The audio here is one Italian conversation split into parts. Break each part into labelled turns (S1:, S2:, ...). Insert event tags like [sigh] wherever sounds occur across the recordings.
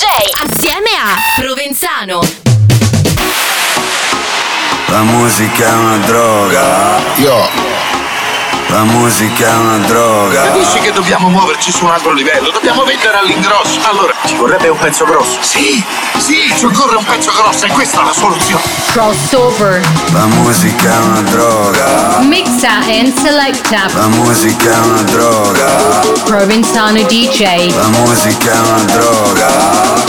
S1: DJ assieme a Provenzano.
S2: La musica è una droga.
S3: Io
S2: la musica è una droga.
S3: Capisci che dobbiamo muoverci su un altro livello? Dobbiamo vendere all'ingrosso. Allora, ci vorrebbe un pezzo grosso. Sì, sì, ci occorre un pezzo grosso e questa è la soluzione.
S4: Crossover.
S2: La musica è una droga.
S4: Mixa and selecta.
S2: La musica è una droga.
S4: Provenzano DJ.
S2: La musica è una droga.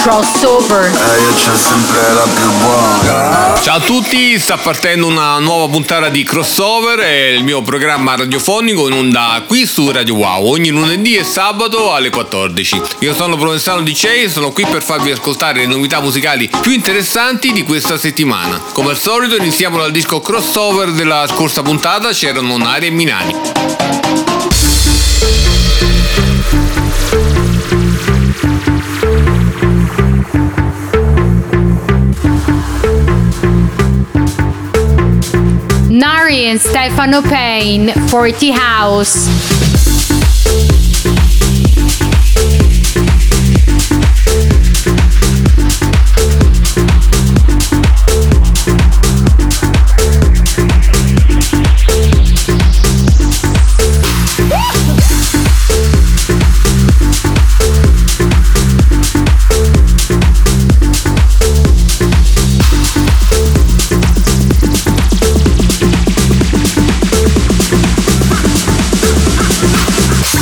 S4: Crossover.
S2: E io c'ho sempre la più buona.
S5: Ciao a tutti, sta partendo una nuova puntata di Crossover, è il mio programma radiofonico radiofonico in onda qui su Radio Wow ogni lunedì e sabato alle 14. Io sono Provenzano DJ e sono qui per farvi ascoltare le novità musicali più interessanti di questa settimana. Come al solito iniziamo dal disco crossover della scorsa puntata, c'erano Nari e Minani.
S4: Nari and Stefano Payne, 40 House.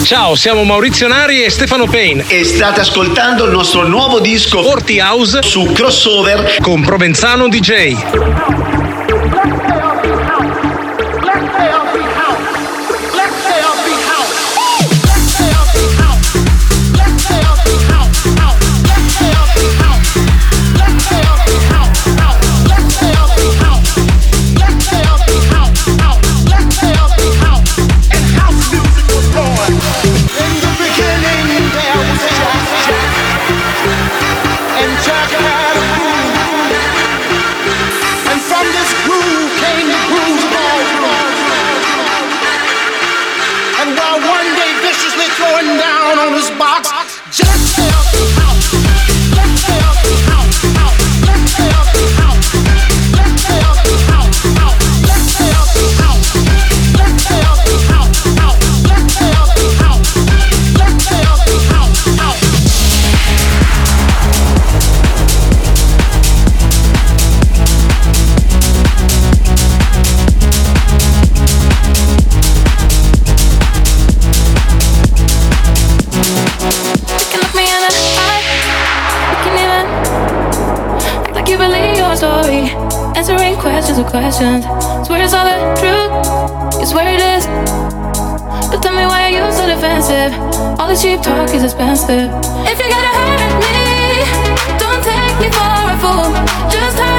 S6: Ciao, siamo Maurizio Nari e Stefano Payne
S7: e state ascoltando il nostro nuovo disco
S6: 40 House
S7: su Crossover
S6: con Provenzano DJ.
S8: So defensive? All this cheap talk is expensive. If you're gonna hurt me, don't take me for a fool. Just hurt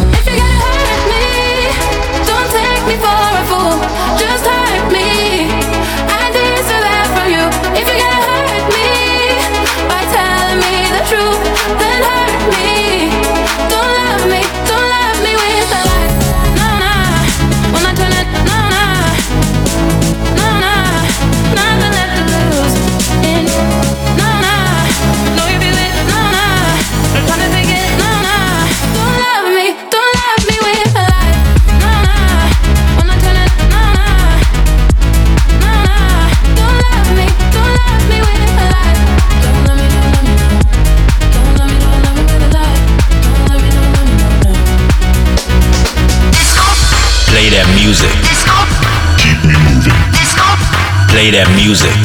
S9: Play that music.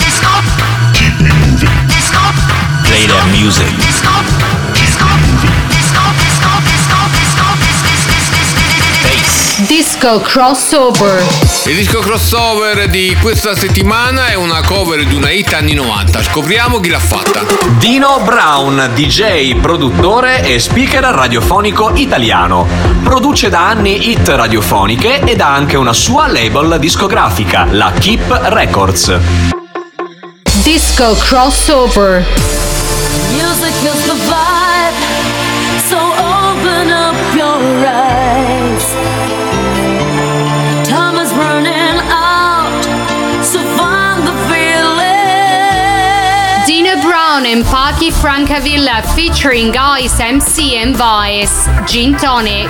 S9: Play that music.
S4: Disco crossover.
S5: Il disco crossover di questa settimana è una cover di una hit anni 90. Scopriamo chi l'ha fatta.
S10: Dino Brown, DJ, produttore e speaker radiofonico italiano. Produce da anni hit radiofoniche ed ha anche una sua label discografica, la Keep Records.
S4: Disco crossover. And Patti Francavilla featuring Ice MC and Vice. Gin Tonic.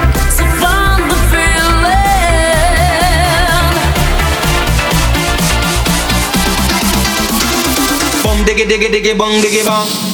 S11: Diggy diggy diggy bong diggy. Bong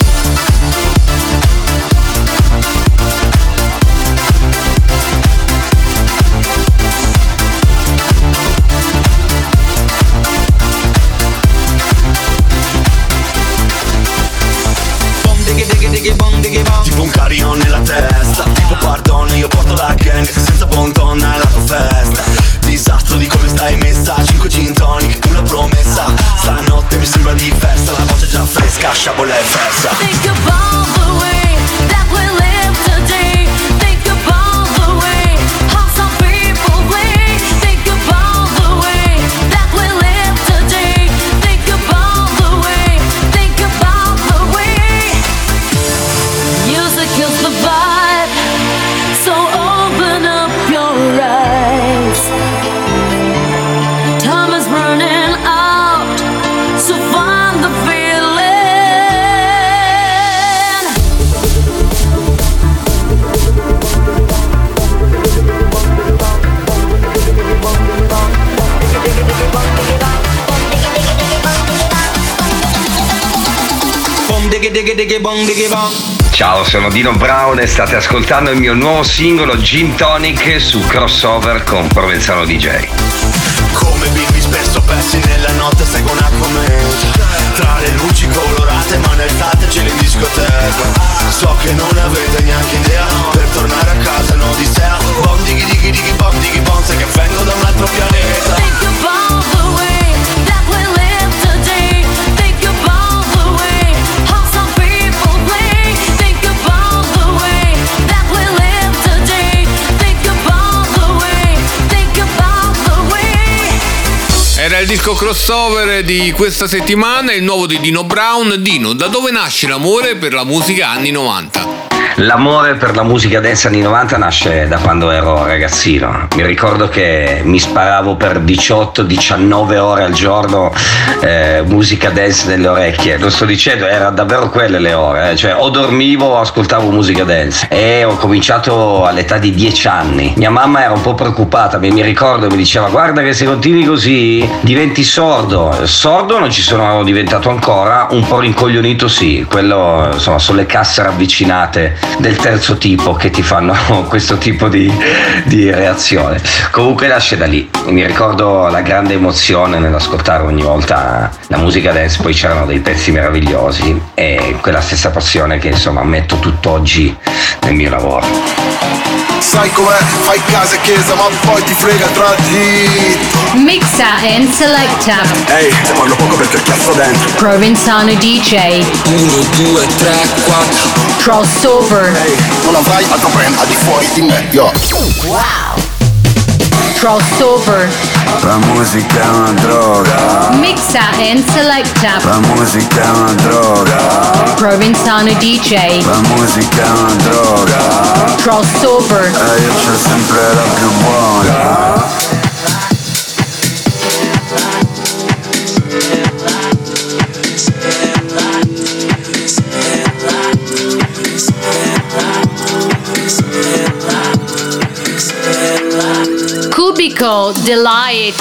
S12: Ciao, sono Dino Brown e state ascoltando il mio nuovo singolo Gin Tonic su crossover con Provenzano DJ.
S13: Come bimbi spesso persi nella notte seguo una cometa. Tra le luci colorate ma nel tateceli in discoteca So che non avete neanche idea Per tornare a casa è un'odissea. Bom dighi dighi dighi bom dighi bom Sai che vengo da un altro pianeta
S5: Disco crossover di questa settimana, il nuovo di Dino Brown. Dino, da dove nasce l'amore per la musica anni 90?
S12: L'amore per la musica dance anni 90 nasce da quando ero ragazzino. Mi ricordo che mi sparavo per 18-19 ore al giorno eh, musica dance nelle orecchie. Lo sto dicendo, erano davvero quelle le ore. eh. Cioè, o dormivo o ascoltavo musica dance. E ho cominciato all'età di 10 anni. Mia mamma era un po' preoccupata, mi, ricordo, mi diceva: Guarda che se continui così diventi sordo. Sordo non ci sono diventato ancora, un po' rincoglionito sì. Quello, insomma, sono le casse ravvicinate del terzo tipo che ti fanno [laughs] questo tipo di, di reazione. Comunque nasce da lì. Mi ricordo la grande emozione nell'ascoltare ogni volta la musica dance, poi c'erano dei pezzi meravigliosi e quella stessa passione che insomma metto tutt'oggi nel mio lavoro.
S14: Sai com'è, fai casa e chiesa ma poi ti frega tra di
S4: Mixa and selecta.
S14: Ehi, se parlo poco perché il cazzo dentro
S4: Provenzano DJ.
S14: 1, 2, 3, 4
S4: Crossover.
S14: Ehi, non avrai altro brand al di fuori di me, yo
S4: Wow. Crossover.
S2: La musica è una droga
S4: Mixa and selecta.
S2: La musica è una droga
S4: Provenzano DJ.
S2: La musica è una droga
S4: Crossover.
S2: E io c'ho sempre la più buona
S4: Cubicle Delight.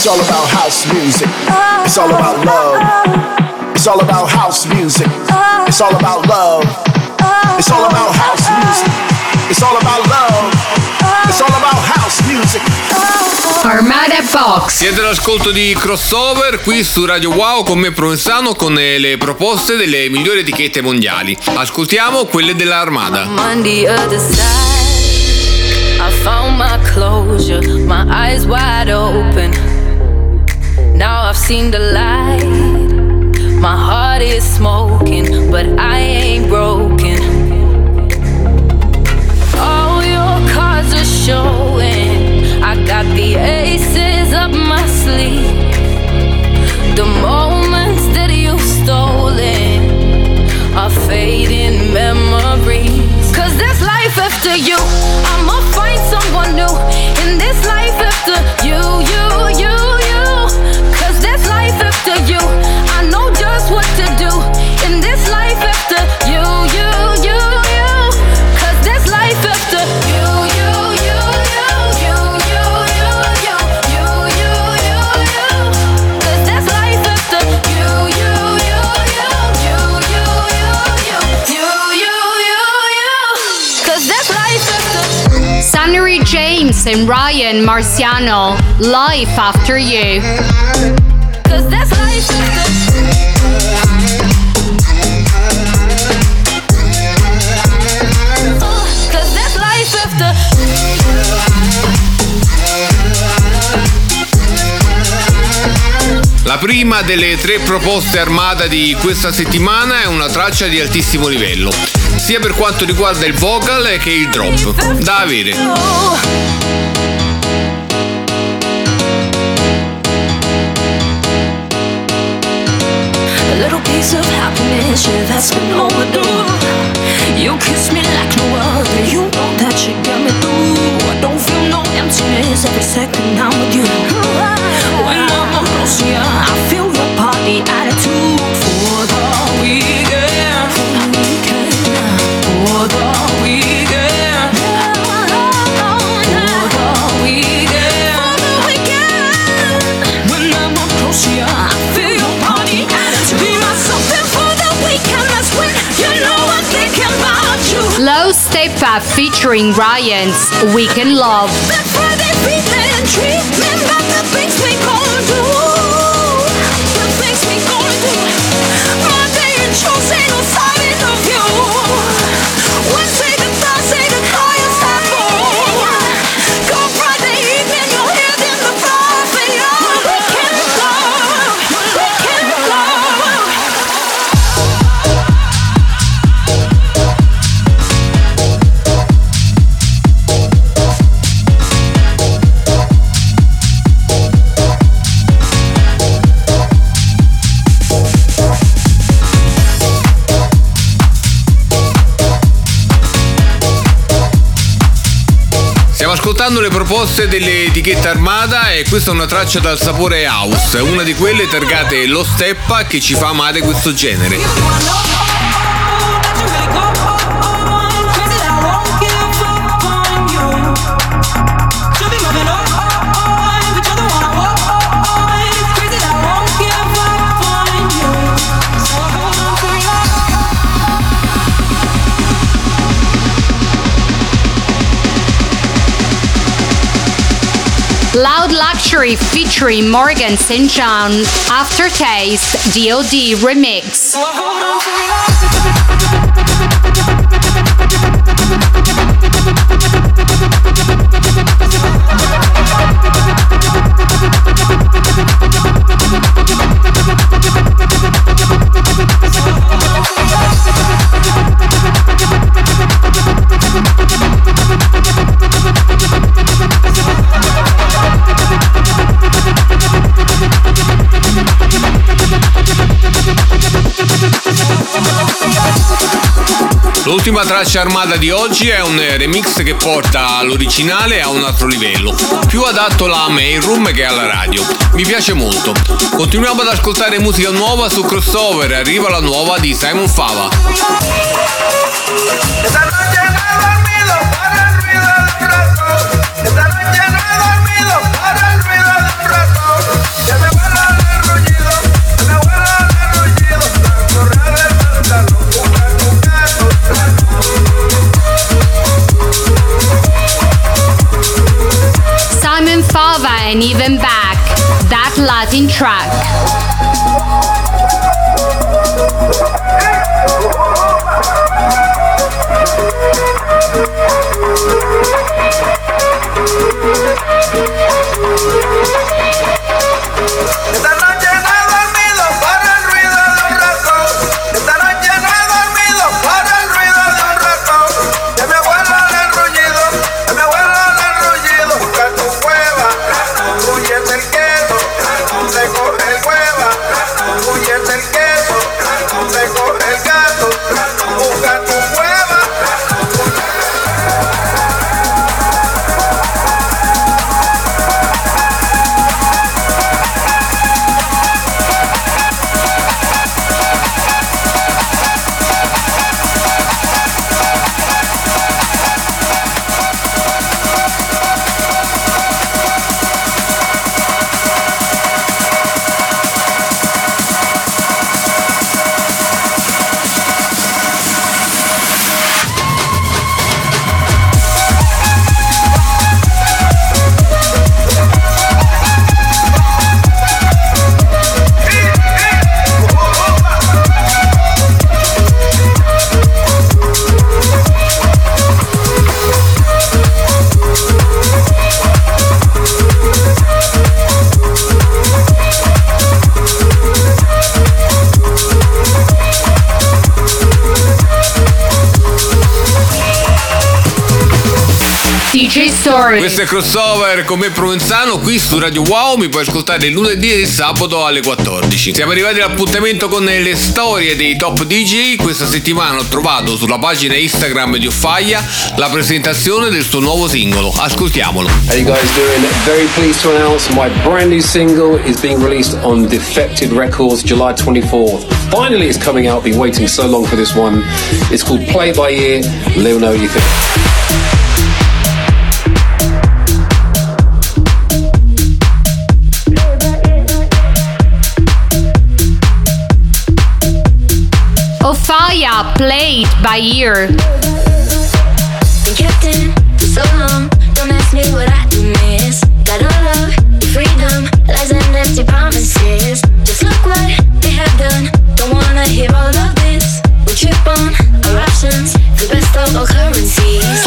S15: It's
S14: all about house music. It's all about love. It's all about house music. It's all about love. It's all about house music. It's all about love. It's all about house music.
S4: Armada Box.
S5: Siete all'ascolto di Crossover qui su Radio Wow con me Provenzano con eh, le proposte delle migliori etichette mondiali. Ascoltiamo quelle dell'Armada.
S8: I found my closure, my eyes wide open. Now I've seen the light. My heart is smoking, but I ain't broken. All your cards are showing. I got the aces up my sleeve. The moments that you've stolen are fading
S4: James and Ryan Marciano, Life After You.
S8: After
S5: La prima delle tre proposte armata di questa settimana è una traccia di altissimo livello, sia per quanto riguarda il vocal che il drop. Da avere.
S16: Little piece of happiness, yeah, that's been overdue. You kiss me like every second I'm with you. When I'm close you, I feel
S4: featuring Ryan's Weekend Love.
S5: Ascoltando le proposte dell'etichetta Armada e questa è una traccia dal sapore house, una di quelle targate lo steppa che ci fa amare questo genere.
S4: Luxury featuring Morgan St. John. Aftertaste DOD remix.
S5: L'ultima traccia armata di oggi è un remix che porta l'originale a un altro livello, più adatto alla main room che alla radio. Mi piace molto. Continuiamo ad ascoltare musica nuova su crossover, arriva la nuova di Simon Fava.
S4: And Even Back. That Latin track. Story.
S5: Questo è crossover con me Provenzano qui su Radio Wow, mi puoi ascoltare il lunedì e il sabato alle 14. Siamo arrivati all'appuntamento con le storie dei top DJ. Questa settimana ho trovato sulla pagina Instagram di Offaia la presentazione del suo nuovo singolo. Ascoltiamolo.
S17: How you guys doing? Very pleased to announce my brand new single is being released on Defected Records July 24th. Finally, it's coming out. Been waiting so long for this one. It's called Play by Ear. Let me know what you think.
S4: Ofaya played by ear.
S18: Been kept in so long. Don't ask me what I do miss. Got all love, freedom, lies and empty promises. Just look what they have done. Don't wanna hear all of this. We trip on our options, the best of all currencies.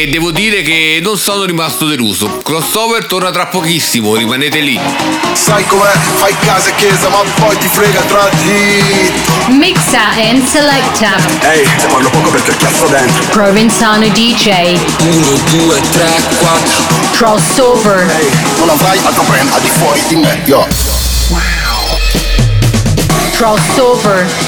S5: E devo dire che non sono rimasto deluso. Crossover torna tra pochissimo, rimanete lì.
S14: Sai com'è? Fai casa e chiesa, ma poi ti frega tra di.
S4: Mixa and selecta.
S14: Ehi, te parlo poco perché cazzo dentro.
S4: Provenzano DJ.
S14: 1, 2, 3, 4.
S4: Crossover.
S14: Ehi, non avrai altro brand al di fuori di me, yo.
S4: Crossover.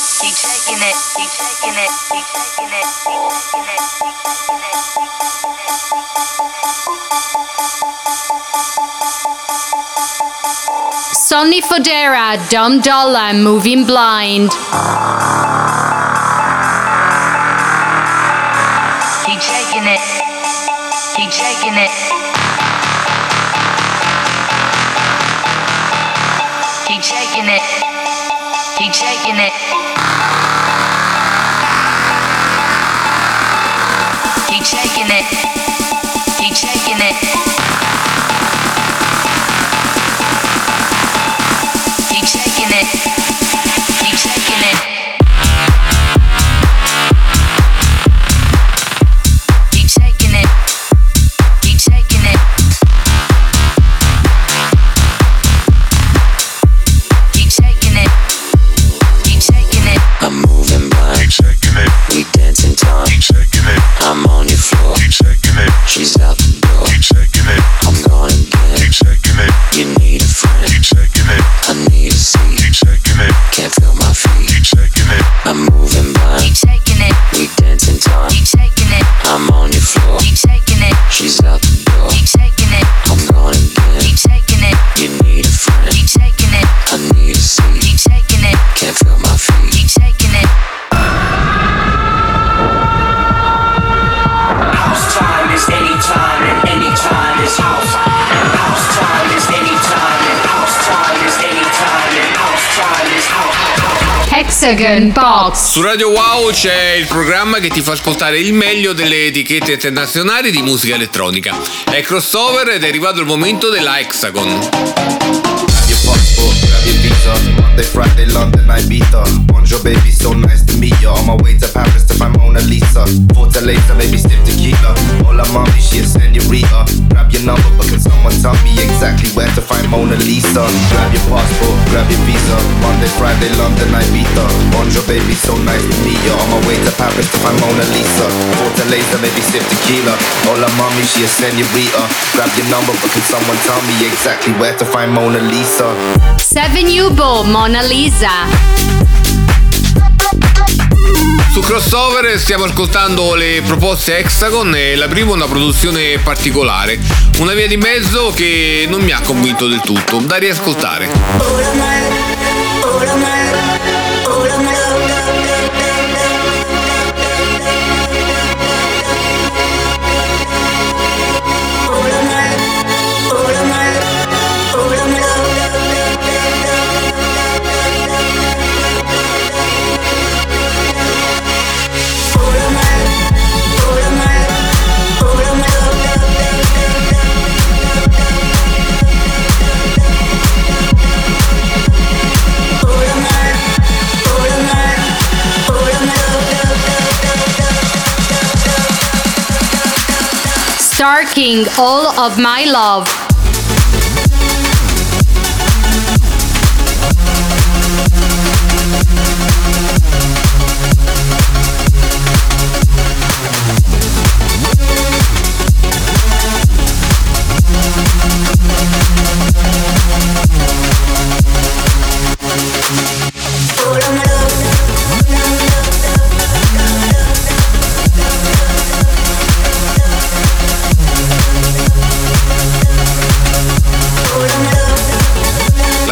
S15: Taking it. Keep taking it. Keep taking it. Keep taking it. Keep taking it.
S4: Sonny Fodera, Dum Dollar, Moving Blind. Hexagon Box.
S5: Su Radio Wow c'è il programma che ti fa ascoltare il meglio delle etichette internazionali di musica elettronica. È crossover ed è arrivato il momento della Hexagon.
S19: Visa. Monday, Friday, London, Ibiza. Bonjour, baby, so nice to meet you. On my way to Paris to find Mona Lisa. Fortaleza, maybe stiff tequila. Hola, mommy, she a senorita. Grab your number, but can someone tell me exactly where to find Mona Lisa? Grab your passport, grab your visa. Monday, Friday, London, Ibiza. Bonjour, baby, so nice to meet you. On my way to Paris to find Mona Lisa. Fortaleza, maybe stiff tequila. Hola, mommy, she a senorita. Grab your number, but can someone tell me exactly where to find Mona Lisa?
S4: Seven Ubo Mona Lisa.
S5: Su crossover stiamo ascoltando le proposte Hexagon e la prima è una produzione particolare, una via di mezzo che non mi ha convinto del tutto, da riascoltare.
S4: Starking All of My Love.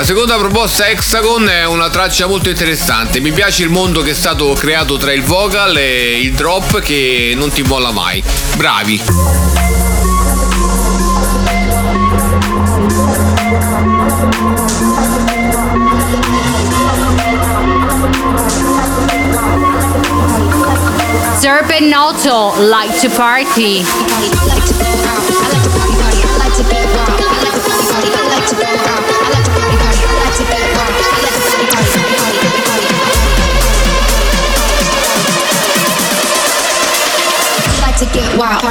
S5: Seconda proposta Hexagon è una traccia molto interessante, mi piace il mondo che è stato creato tra il vocal e il drop che non ti molla mai. Bravi!
S4: Serpent Auto Like to Party.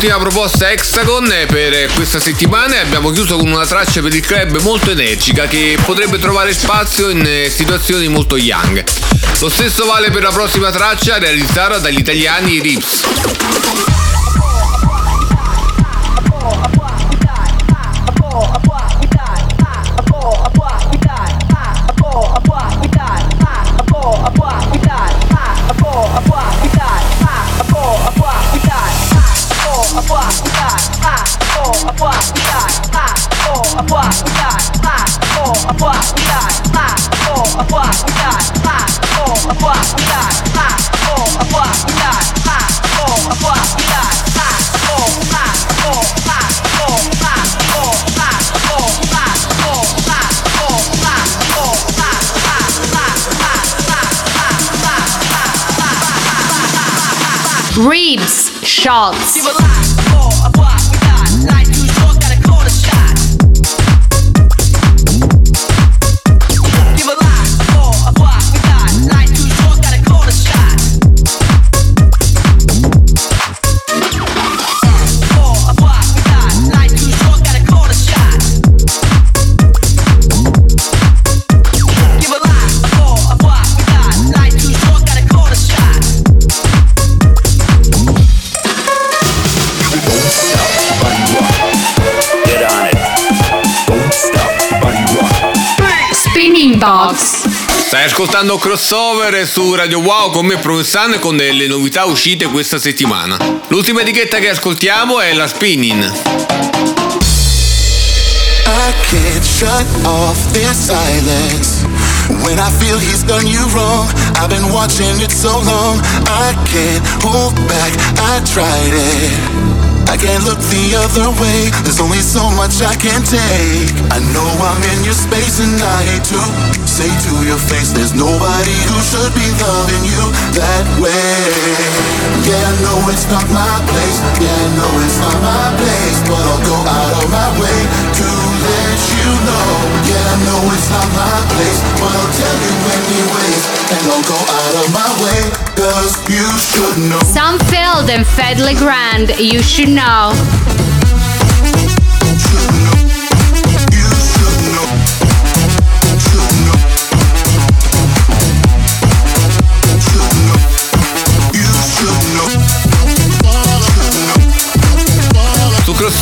S5: L'ultima proposta Hexagon e per questa settimana e abbiamo chiuso con una traccia per il club molto energica che potrebbe trovare spazio in eh, situazioni molto young. Lo stesso vale per la prossima traccia realizzata dagli italiani Rips.
S4: Schultz. Box.
S5: Stai ascoltando Crossover su Radio Wow con me Provenzano e con le novità uscite questa settimana. L'ultima etichetta che ascoltiamo è la Spinning.
S13: I can't shut off this silence when I feel he's done you wrong. I've been watching it so long, I can't hold back. I tried it. I can't look the other way. There's only so much I can take. I know I'm in your space and I hate to say to your face, there's nobody who should be loving you that way. Yeah, I know it's not my place. Yeah, I know it's not my place, but I'll go out know it's not my place, but I'll tell you anyways, and I'll go out of my way, cause you should know.
S4: And Fed Legrand, you should know.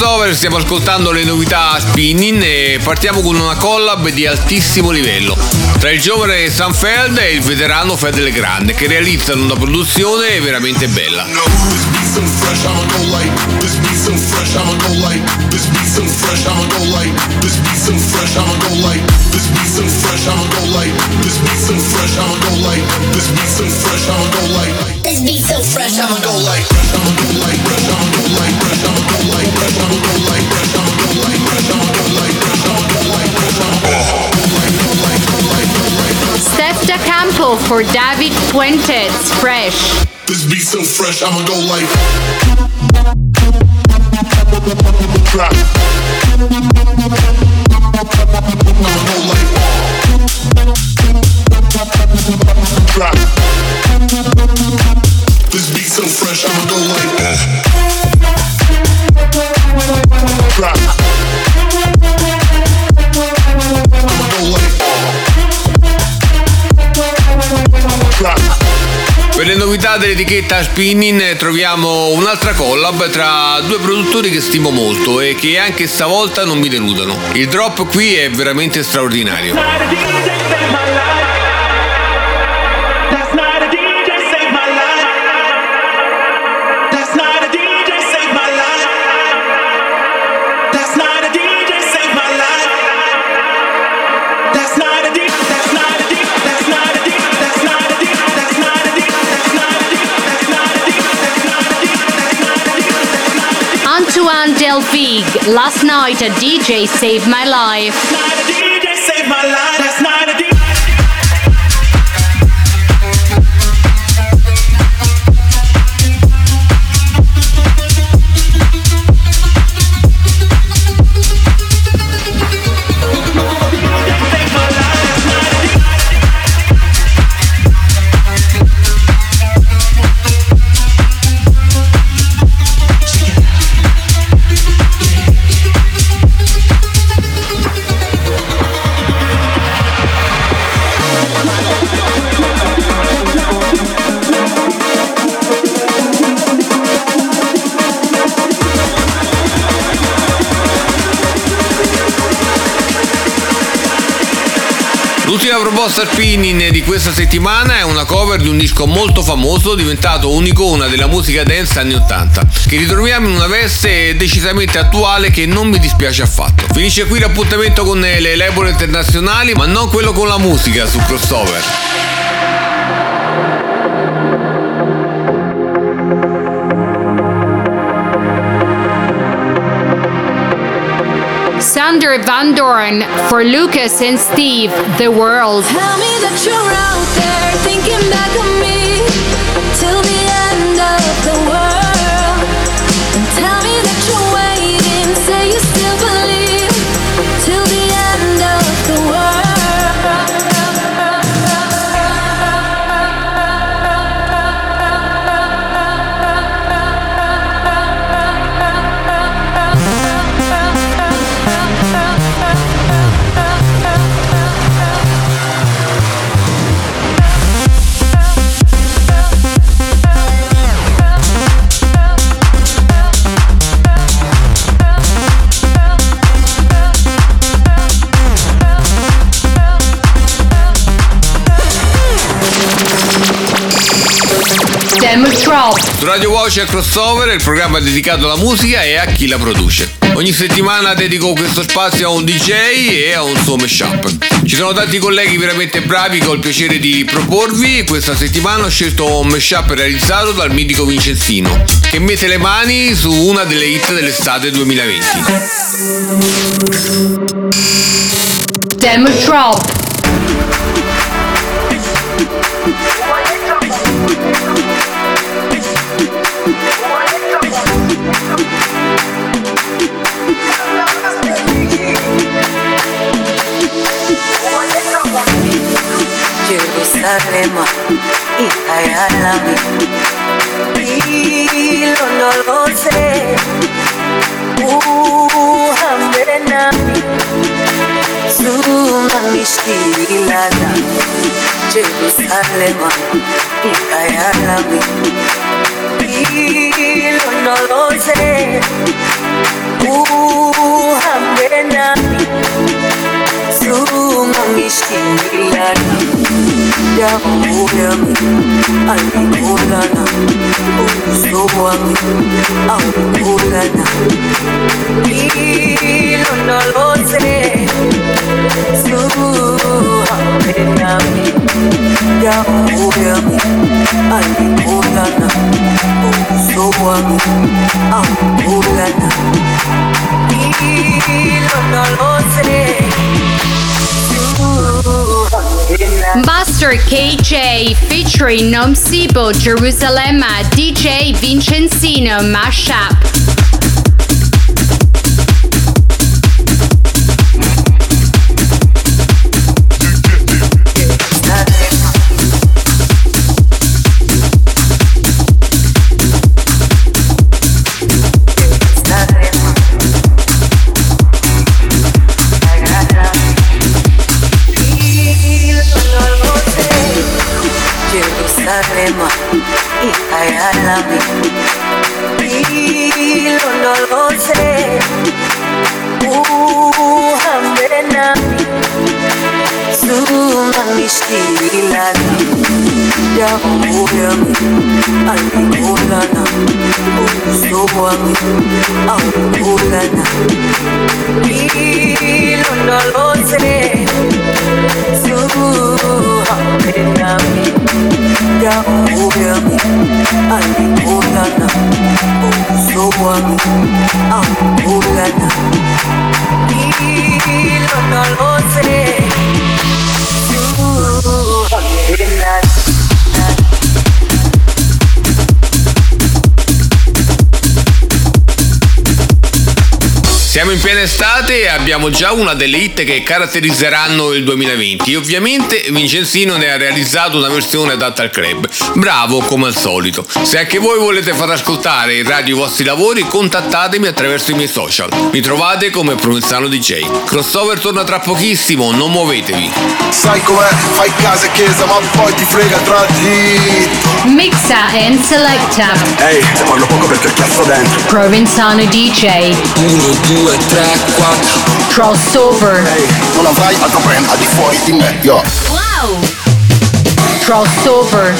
S5: Crossover stiamo ascoltando le novità Spinning e partiamo con una collab di altissimo livello tra il giovane Sanfeld e il veterano Fed Legrand che realizzano una produzione veramente bella.
S13: Some fresh, I'ma go light. This beat some fresh, I'ma go light. This beat some fresh, I'ma go light. This beat some fresh, I'ma go light. This beat some fresh, I'ma go light. This beat some fresh, I'ma go light. This beat some fresh, I'ma go light. This beat so fresh, I'ma go light. Fresh, I'ma go light. Fresh, I'ma go light. Fresh, I'ma go light. Fresh, I'ma go light. Fresh, I'ma go light. Fresh, I'ma go light. Fresh, I'ma go light. Fresh, I'ma go light.
S4: Steph Da Campo for David Fuentes, Fresh.
S13: This beat so fresh, I'ma go like. Drop. I'ma go like. Drop. This beat so fresh, I'ma go like.
S5: Dell'etichetta Spinning eh, troviamo un'altra collab tra due produttori che stimo molto e che anche stavolta non mi deludono. Il drop qui è veramente straordinario.
S4: Delvig, last night a DJ saved my life.
S5: L'ultima proposta spinning di questa settimana è una cover di un disco molto famoso, diventato un icona della musica dance anni 80, che ritroviamo in una veste decisamente attuale che non mi dispiace affatto. Finisce qui l'appuntamento con le label internazionali, ma non quello con la musica su crossover.
S4: Sander Van Doren for Lucas and Steve, The World.
S5: Radio Wow c'è Crossover, il programma dedicato alla musica e a chi la produce. Ogni settimana dedico questo spazio a un DJ e a un suo mashup. Ci sono tanti colleghi veramente bravi che ho il piacere di proporvi. Questa settimana ho scelto un mashup realizzato dal mitico Vincenzino, che mette le mani su una delle hit dell'estate 2020.
S4: Demo Drop.
S20: Jerusalem, I ilondoloze a nami hilo, no lo sé. Uh. Geçtiğimler Yağmurun Alkolana Uzuvan Alkolana Hilo no lo sé Su Hapenami Yağmurun Alkolana Uzuvan Alkolana Hilo no lo sé
S4: Master KJ featuring Nomsibo Jerusalem DJ Vincenzino Mashup.
S5: abbiamo già una delle hit che caratterizzeranno il 2020 e ovviamente Vincenzino ne ha realizzato una versione adatta al club. Bravo come al solito. Se anche voi volete far ascoltare in radio i vostri lavori, contattatemi attraverso i miei social. Mi trovate come Provenzano DJ. Crossover torna tra pochissimo, non muovetevi.
S14: Sai com'è? Fai casa e chiesa, ma poi ti frega tra di.
S4: Mixa and selecta.
S14: Ehi, hey, te parlo poco perché il cazzo dentro.
S4: Provenzano DJ.
S14: 1,
S21: 2, 3, 4.
S4: Crossover.
S14: Hey, non avrai altro brand al di fuori di me, yo.
S4: Wow. Crossover.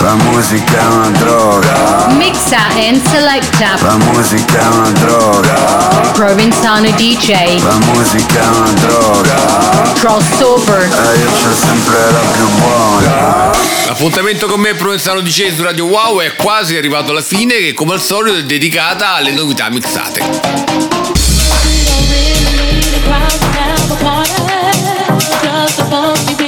S2: La musica è una droga.
S4: Mixa and selecta.
S2: La musica è una droga.
S4: Provinzano DJ.
S2: La musica è una droga.
S4: Crossover.
S2: E io c'ho sempre la più buona.
S5: L'appuntamento con me Provenzano DJ su Radio Wow è quasi arrivato alla fine che come al solito è dedicata alle novità mixate.
S8: something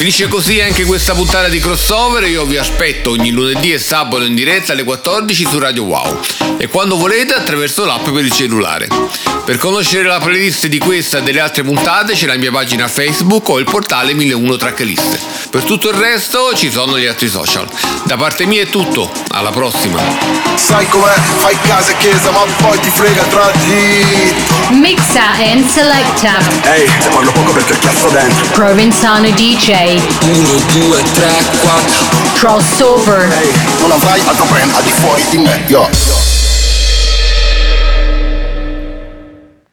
S5: Finisce così anche questa puntata di crossover. Io vi aspetto ogni lunedì e sabato in diretta alle 14 su Radio Wow e quando volete attraverso l'app per il cellulare. Per conoscere la playlist di questa e delle altre puntate c'è la mia pagina Facebook o il portale 1001 Tracklist. Per tutto il resto ci sono gli altri social. Da parte mia è tutto, alla prossima.
S14: Sai com'è? Fai casa e chiesa, ma poi ti frega tra di.
S4: Mixa and selecta.
S14: Ehi, te parlo poco perché cazzo dentro.
S4: Provenzano DJ.
S14: 1, 2, 3, 4.
S4: Crossover.
S14: Ehi, non avrai altro brand al di fuori di me, yo.